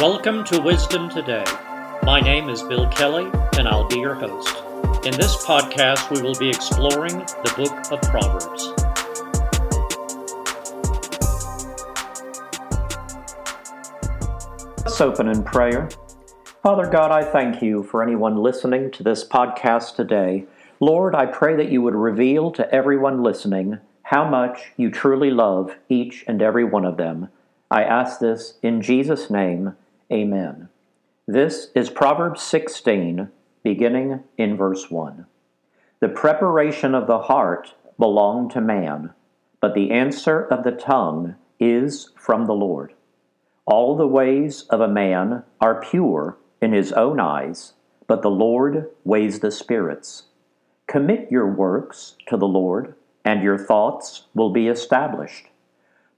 Welcome to Wisdom Today. My name is Bill Kelley, and I'll be your host. In this podcast, we will be exploring the book of Proverbs. Let's open in prayer. Father God, I thank you for anyone listening to this podcast today. Lord, I pray that you would reveal to everyone listening how much you truly love each and every one of them. I ask this in Jesus' name. Amen. This is Proverbs 16, beginning in verse 1. The preparation of the heart belong to man, but the answer of the tongue is from the Lord. All the ways of a man are pure in his own eyes, but the Lord weighs the spirits. Commit your works to the Lord, and your thoughts will be established.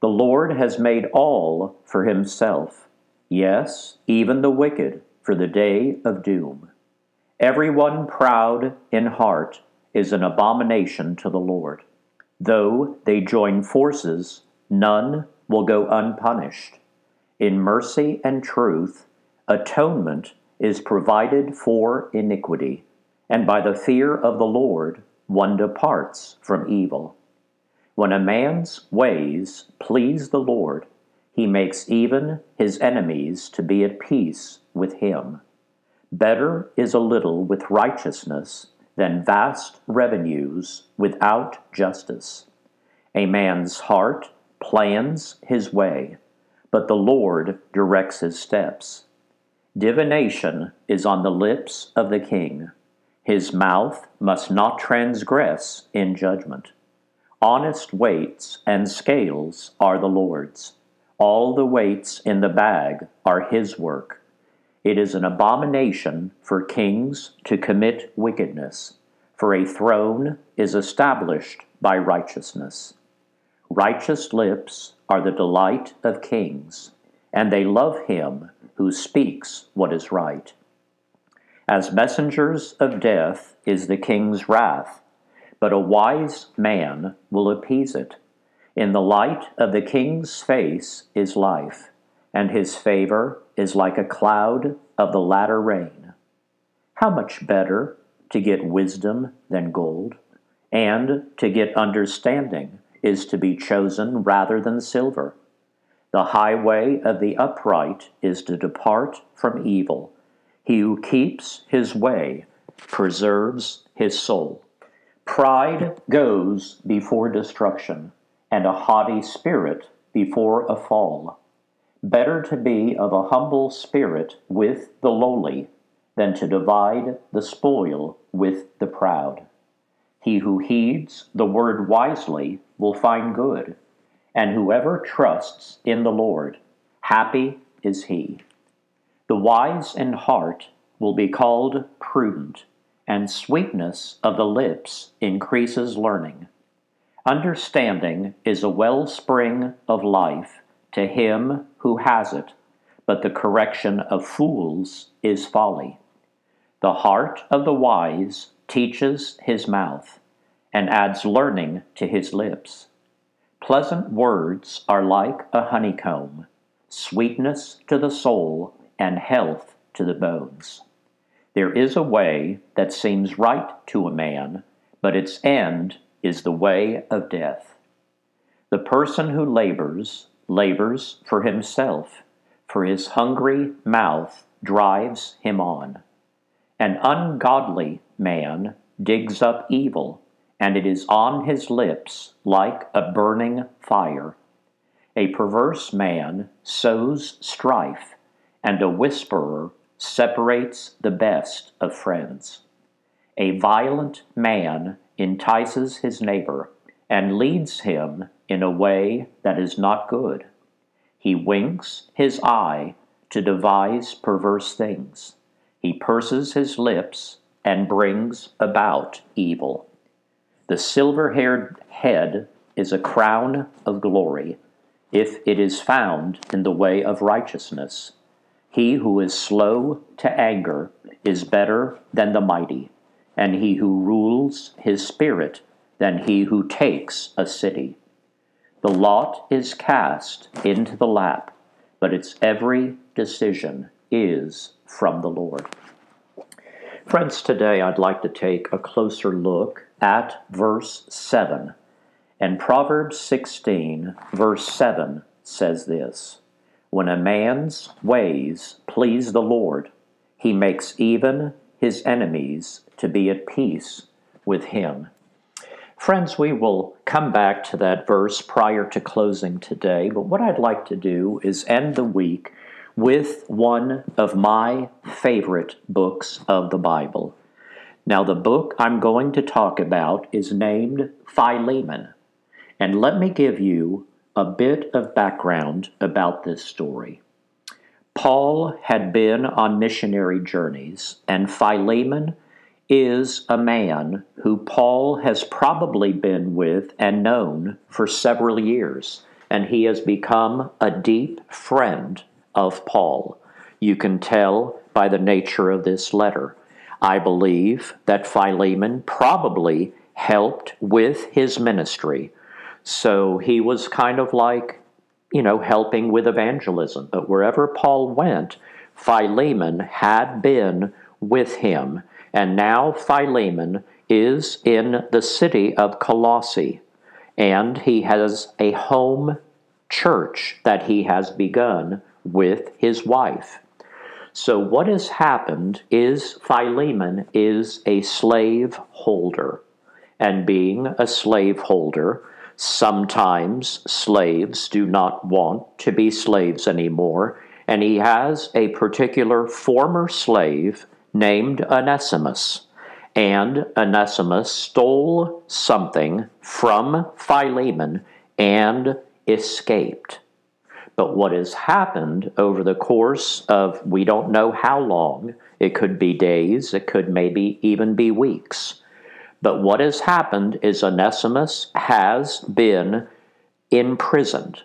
The Lord has made all for himself yes, even the wicked, for the day of doom. Everyone proud in heart is an abomination to the Lord. Though they join forces, none will go unpunished. In mercy and truth, atonement is provided for iniquity, and by the fear of the Lord, one departs from evil. When a man's ways please the Lord, he makes even his enemies to be at peace with him. Better is a little with righteousness than vast revenues without justice. A man's heart plans his way, but the Lord directs his steps. Divination is on the lips of the king. His mouth must not transgress in judgment. Honest weights and scales are the Lord's all the weights in the bag are his work. It is an abomination for kings to commit wickedness, for a throne is established by righteousness. Righteous lips are the delight of kings, and they love him who speaks what is right. As messengers of death is the king's wrath, but a wise man will appease it. In the light of the king's face is life, and his favor is like a cloud of the latter rain. How much better to get wisdom than gold, and to get understanding is to be chosen rather than silver. The highway of the upright is to depart from evil. He who keeps his way preserves his soul. Pride goes before destruction and a haughty spirit before a fall. Better to be of a humble spirit with the lowly than to divide the spoil with the proud. He who heeds the word wisely will find good, and whoever trusts in the Lord, happy is he. The wise in heart will be called prudent, and sweetness of the lips increases learning. Understanding is a wellspring of life to him who has it, but the correction of fools is folly. The heart of the wise teaches his mouth, and adds learning to his lips. Pleasant words are like a honeycomb, sweetness to the soul, and health to the bones. There is a way that seems right to a man, but its end is the way of death. The person who labors, labors for himself, for his hungry mouth drives him on. An ungodly man digs up evil, and it is on his lips like a burning fire. A perverse man sows strife, and a whisperer separates the best of friends. A violent man entices his neighbor and leads him in a way that is not good. He winks his eye to devise perverse things. He purses his lips and brings about evil. The silver haired head is a crown of glory if it is found in the way of righteousness. He who is slow to anger is better than the mighty and he who rules his spirit than he who takes a city. The lot is cast into the lap, but its every decision is from the Lord. Friends, today I'd like to take a closer look at verse 7. And Proverbs 16, verse 7 says this When a man's ways please the Lord, he makes even his enemies to be at peace with him. Friends, we will come back to that verse prior to closing today, but what I'd like to do is end the week with one of my favorite books of the Bible. Now, the book I'm going to talk about is named Philemon. And let me give you a bit of background about this story. Paul had been on missionary journeys, and Philemon is a man who Paul has probably been with and known for several years, and he has become a deep friend of Paul. You can tell by the nature of this letter. I believe that Philemon probably helped with his ministry. So he was kind of like, you know, helping with evangelism. But wherever Paul went, Philemon had been with him. And now Philemon is in the city of Colossae, and he has a home church that he has begun with his wife. So, what has happened is Philemon is a slave holder. And being a slave holder, sometimes slaves do not want to be slaves anymore. And he has a particular former slave named Onesimus. And Onesimus stole something from Philemon and escaped. But what has happened over the course of we don't know how long, it could be days, it could maybe even be weeks. But what has happened is Onesimus has been imprisoned,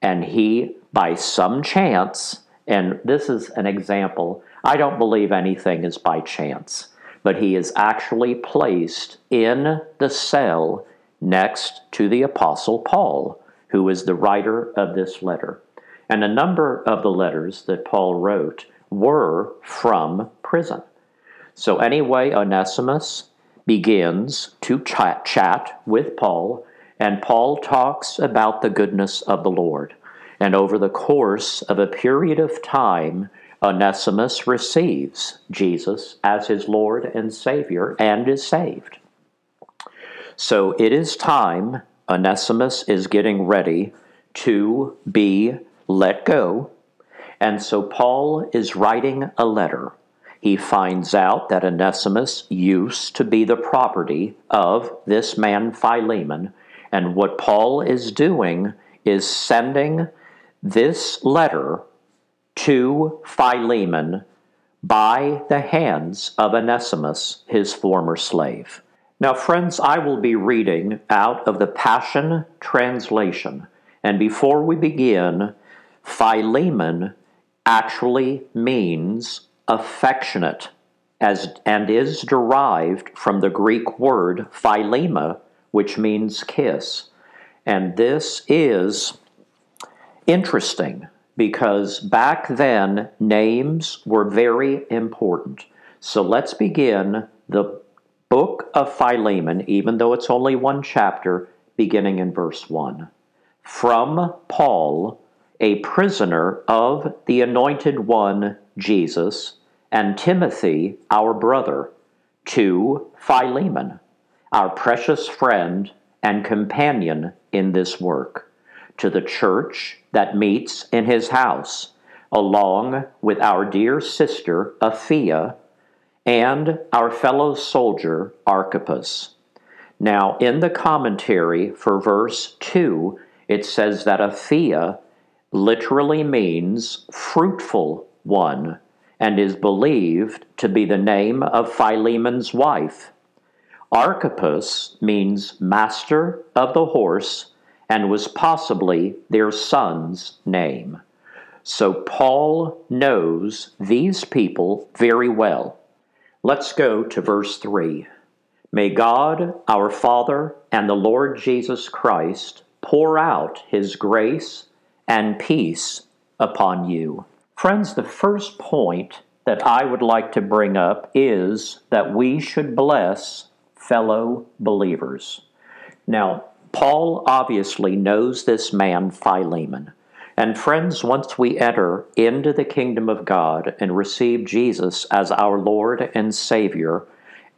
and he, by some chance, and this is an example, I don't believe anything is by chance, but he is actually placed in the cell next to the Apostle Paul, who is the writer of this letter. And a number of the letters that Paul wrote were from prison. So, anyway, Onesimus begins to chat, chat with Paul, and Paul talks about the goodness of the Lord. And over the course of a period of time, Onesimus receives Jesus as his Lord and Savior and is saved. So it is time, Onesimus is getting ready to be let go. And so Paul is writing a letter. He finds out that Onesimus used to be the property of this man Philemon. And what Paul is doing is sending this letter to Philemon by the hands of Onesimus, his former slave. Now, friends, I will be reading out of the Passion Translation. And before we begin, Philemon actually means affectionate as and is derived from the Greek word philema which means kiss. And this is interesting because back then names were very important. So let's begin the book of Philemon, even though it's only one chapter, beginning in verse 1. From Paul, a prisoner of the Anointed One, Jesus, and Timothy, our brother, to Philemon, our precious friend and companion in this work, to the church that meets in his house, along with our dear sister Apphia and our fellow soldier Archippus. Now, in the commentary for verse 2, it says that Apphia literally means fruitful one and is believed to be the name of Philemon's wife. Archippus means master of the horse and was possibly their son's name. So Paul knows these people very well. Let's go to verse 3. May God, our Father, and the Lord Jesus Christ pour out his grace and peace upon you. Friends, the first point that I would like to bring up is that we should bless fellow believers. Now, Paul obviously knows this man, Philemon. And friends, once we enter into the kingdom of God and receive Jesus as our Lord and Savior,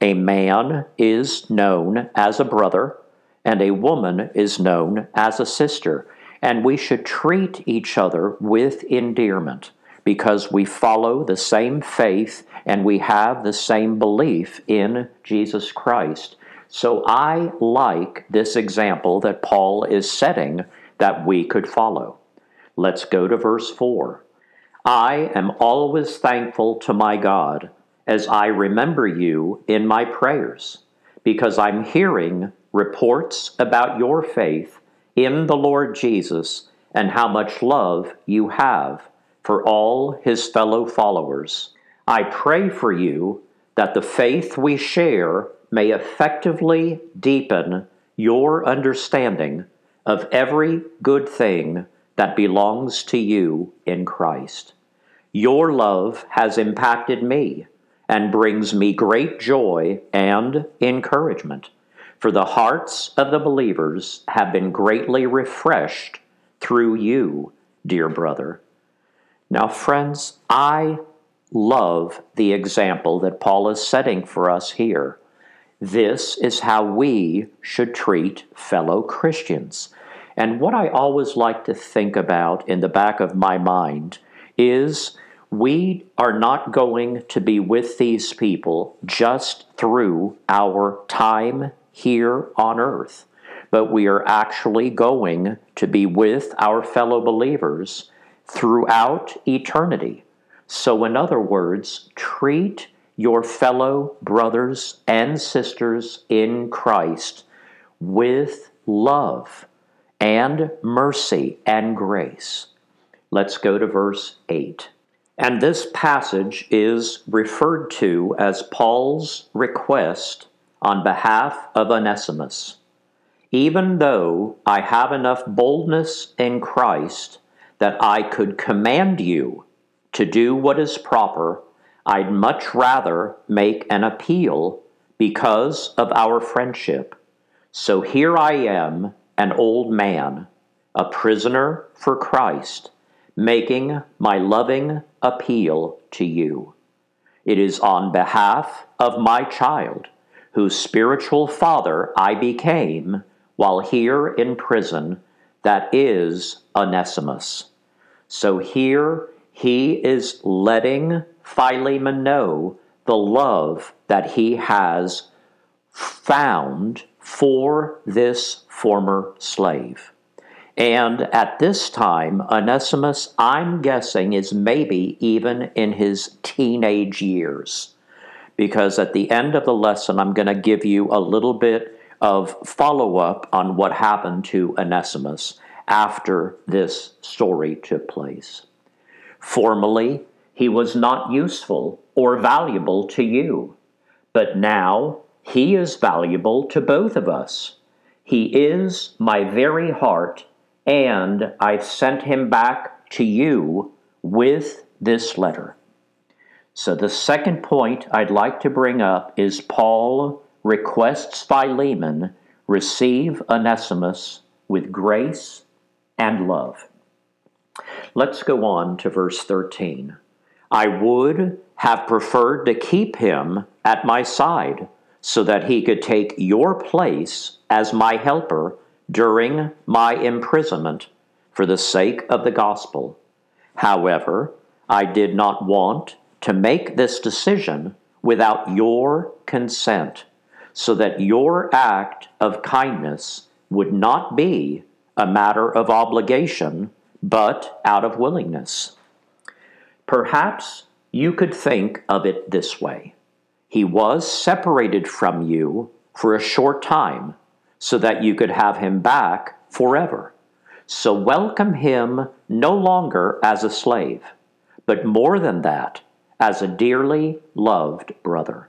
a man is known as a brother and a woman is known as a sister. And we should treat each other with endearment because we follow the same faith and we have the same belief in Jesus Christ. So I like this example that Paul is setting that we could follow. Let's go to verse 4. I am always thankful to my God as I remember you in my prayers, because I'm hearing reports about your faith in the Lord Jesus and how much love you have for all his fellow followers. I pray for you that the faith we share may effectively deepen your understanding of every good thing that belongs to you in Christ. Your love has impacted me and brings me great joy and encouragement, for the hearts of the believers have been greatly refreshed through you, dear brother. Now, friends, I love the example that Paul is setting for us here. This is how we should treat fellow Christians. And what I always like to think about in the back of my mind is we are not going to be with these people just through our time here on earth, but we are actually going to be with our fellow believers throughout eternity. So, in other words, treat your fellow brothers and sisters in Christ with love and mercy and grace. Let's go to verse 8. And this passage is referred to as Paul's request on behalf of Onesimus. Even though I have enough boldness in Christ that I could command you to do what is proper, I'd much rather make an appeal because of our friendship. So here I am, an old man, a prisoner for Christ, making my loving appeal to you. It is on behalf of my child, whose spiritual father I became while here in prison, that is Onesimus. So here he is letting Philemon know the love that he has found for this former slave. And at this time, Onesimus, I'm guessing, is maybe even in his teenage years. Because at the end of the lesson, I'm going to give you a little bit of follow up on what happened to Onesimus after this story took place. Formerly, he was not useful or valuable to you, but now he is valuable to both of us. He is my very heart and I sent him back to you with this letter. So, the second point I'd like to bring up is Paul requests Philemon receive Onesimus with grace and love. Let's go on to verse 13. I would have preferred to keep him at my side so that he could take your place as my helper during my imprisonment for the sake of the gospel. However, I did not want to make this decision without your consent, so that your act of kindness would not be a matter of obligation, but out of willingness. Perhaps you could think of it this way He was separated from you for a short time so that you could have him back forever. So welcome him no longer as a slave, but more than that, as a dearly loved brother.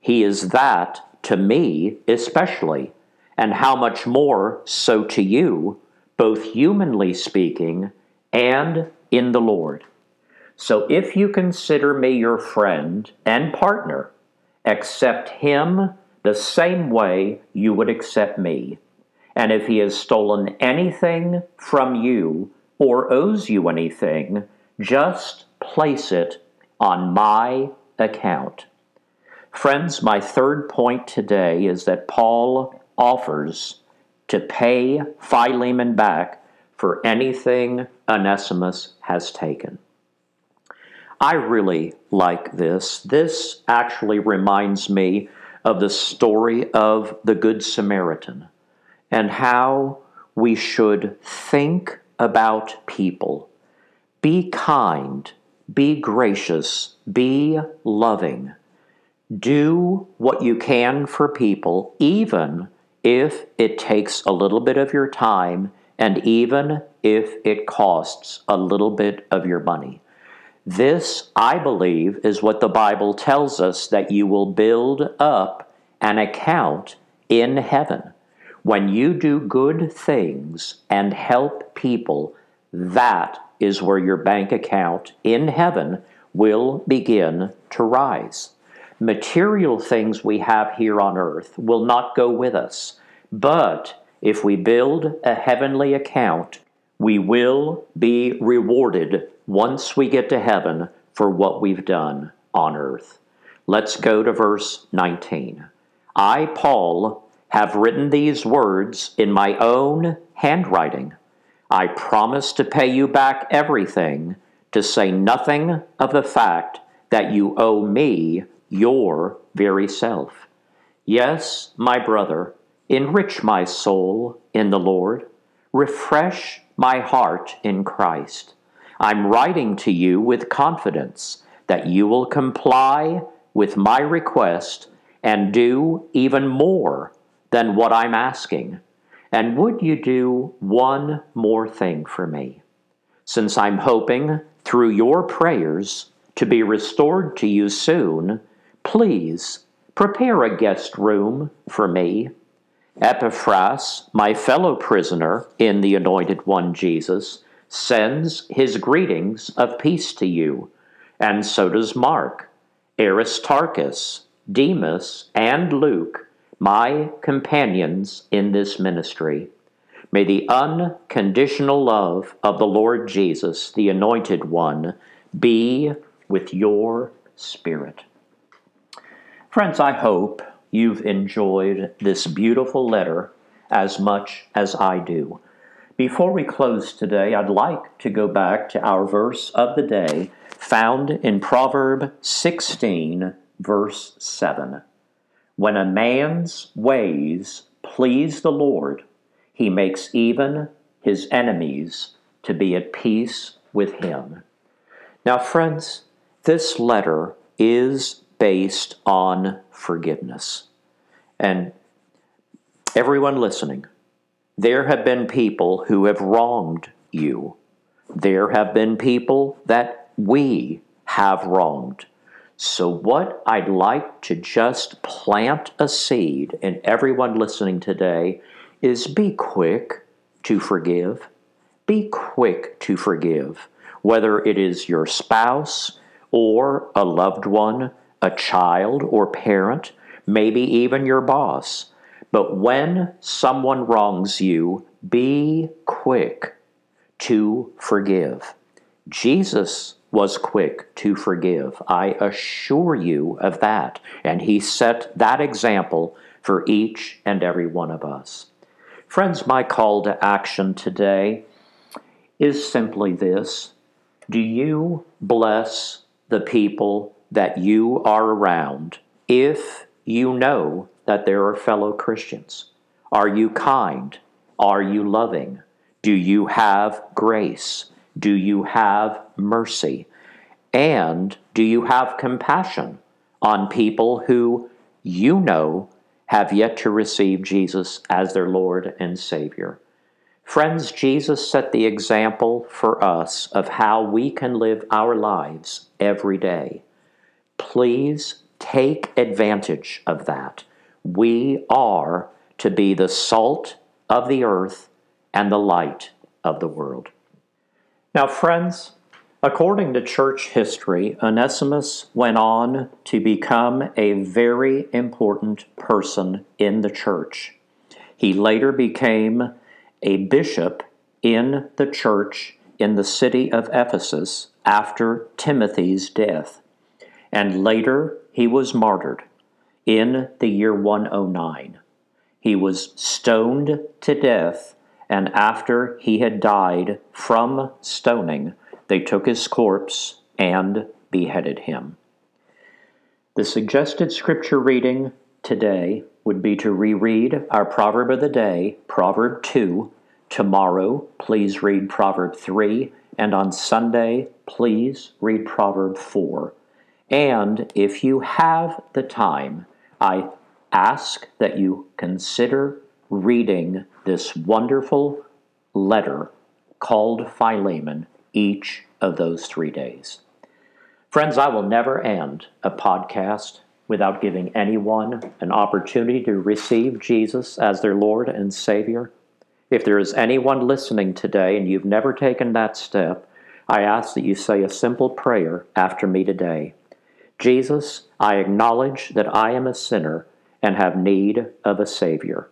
He is that to me especially, and how much more so to you, both humanly speaking and in the Lord. So if you consider me your friend and partner, accept him the same way you would accept me. And if he has stolen anything from you or owes you anything, just place it on my account. Friends, my third point today is that Paul offers to pay Philemon back for anything Onesimus has taken. I really like this. This actually reminds me of the story of the Good Samaritan and how we should think about people. Be kind, be gracious, be loving. Do what you can for people, even if it takes a little bit of your time and even if it costs a little bit of your money. This, I believe, is what the Bible tells us that you will build up an account in heaven. When you do good things and help people, that is where your bank account in heaven will begin to rise. Material things we have here on earth will not go with us, but if we build a heavenly account, we will be rewarded once we get to heaven for what we've done on earth. Let's go to verse 19. I, Paul, have written these words in my own handwriting. I promise to pay you back everything, to say nothing of the fact that you owe me your very self. Yes, my brother, enrich my soul in the Lord, refresh my heart in Christ. I'm writing to you with confidence that you will comply with my request and do even more than what I'm asking. And would you do one more thing for me? Since I'm hoping through your prayers to be restored to you soon, please prepare a guest room for me. Epaphras, my fellow prisoner in the Anointed One Jesus, sends his greetings of peace to you, and so does Mark, Aristarchus, Demas, and Luke, my companions in this ministry. May the unconditional love of the Lord Jesus, the Anointed One, be with your spirit. Friends, I hope you've enjoyed this beautiful letter as much as I do. Before we close today, I'd like to go back to our verse of the day found in Proverb 16, verse 7. When a man's ways please the Lord, he makes even his enemies to be at peace with him. Now, friends, this letter is based on forgiveness. And everyone listening, there have been people who have wronged you. There have been people that we have wronged. So, what I'd like to just plant a seed in everyone listening today is be quick to forgive. Be quick to forgive, whether it is your spouse or a loved one, a child or parent, maybe even your boss. But when someone wrongs you, be quick to forgive. Jesus was quick to forgive. I assure you of that. And he set that example for each and every one of us. Friends, my call to action today is simply this Do you bless the people that you are around if you know that there are fellow Christians? Are you kind? Are you loving? Do you have grace? Do you have mercy? And do you have compassion on people who you know have yet to receive Jesus as their Lord and Savior? Friends, Jesus set the example for us of how we can live our lives every day. Please take advantage of that. We are to be the salt of the earth and the light of the world. Now, friends, According to church history, Onesimus went on to become a very important person in the church. He later became a bishop in the church in the city of Ephesus after Timothy's death. And later he was martyred in the year 109. He was stoned to death, and after he had died from stoning, they took his corpse and beheaded him. The suggested scripture reading today would be to reread our proverb of the day, Proverb 2. Tomorrow, please read Proverb 3. And on Sunday, please read Proverb 4. And if you have the time, I ask that you consider reading this wonderful letter called Philemon each of those three days. Friends, I will never end a podcast without giving anyone an opportunity to receive Jesus as their Lord and Savior. If there is anyone listening today and you've never taken that step, I ask that you say a simple prayer after me today. Jesus, I acknowledge that I am a sinner and have need of a Savior.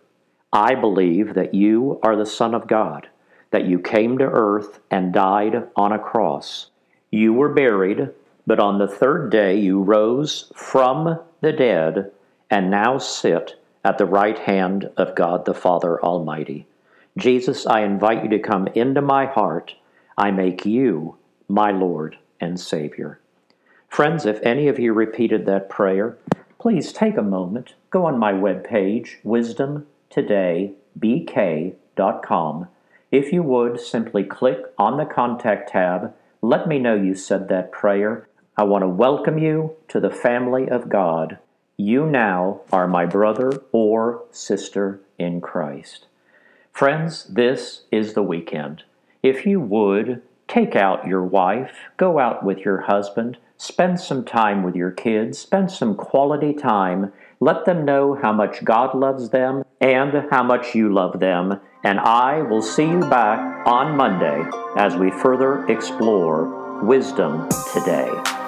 I believe that you are the Son of God, that you came to earth and died on a cross. You were buried, but on the third day you rose from the dead and now sit at the right hand of God the Father Almighty. Jesus, I invite you to come into my heart. I make you my Lord and Savior. Friends, if any of you repeated that prayer, please take a moment, go on my webpage, wisdomtodaybk.com. If you would, simply click on the contact tab. Let me know you said that prayer. I want to welcome you to the family of God. You now are my brother or sister in Christ. Friends, this is the weekend. If you would, take out your wife, go out with your husband, spend some time with your kids, spend some quality time. Let them know how much God loves them and how much you love them. And I will see you back on Monday as we further explore wisdom today.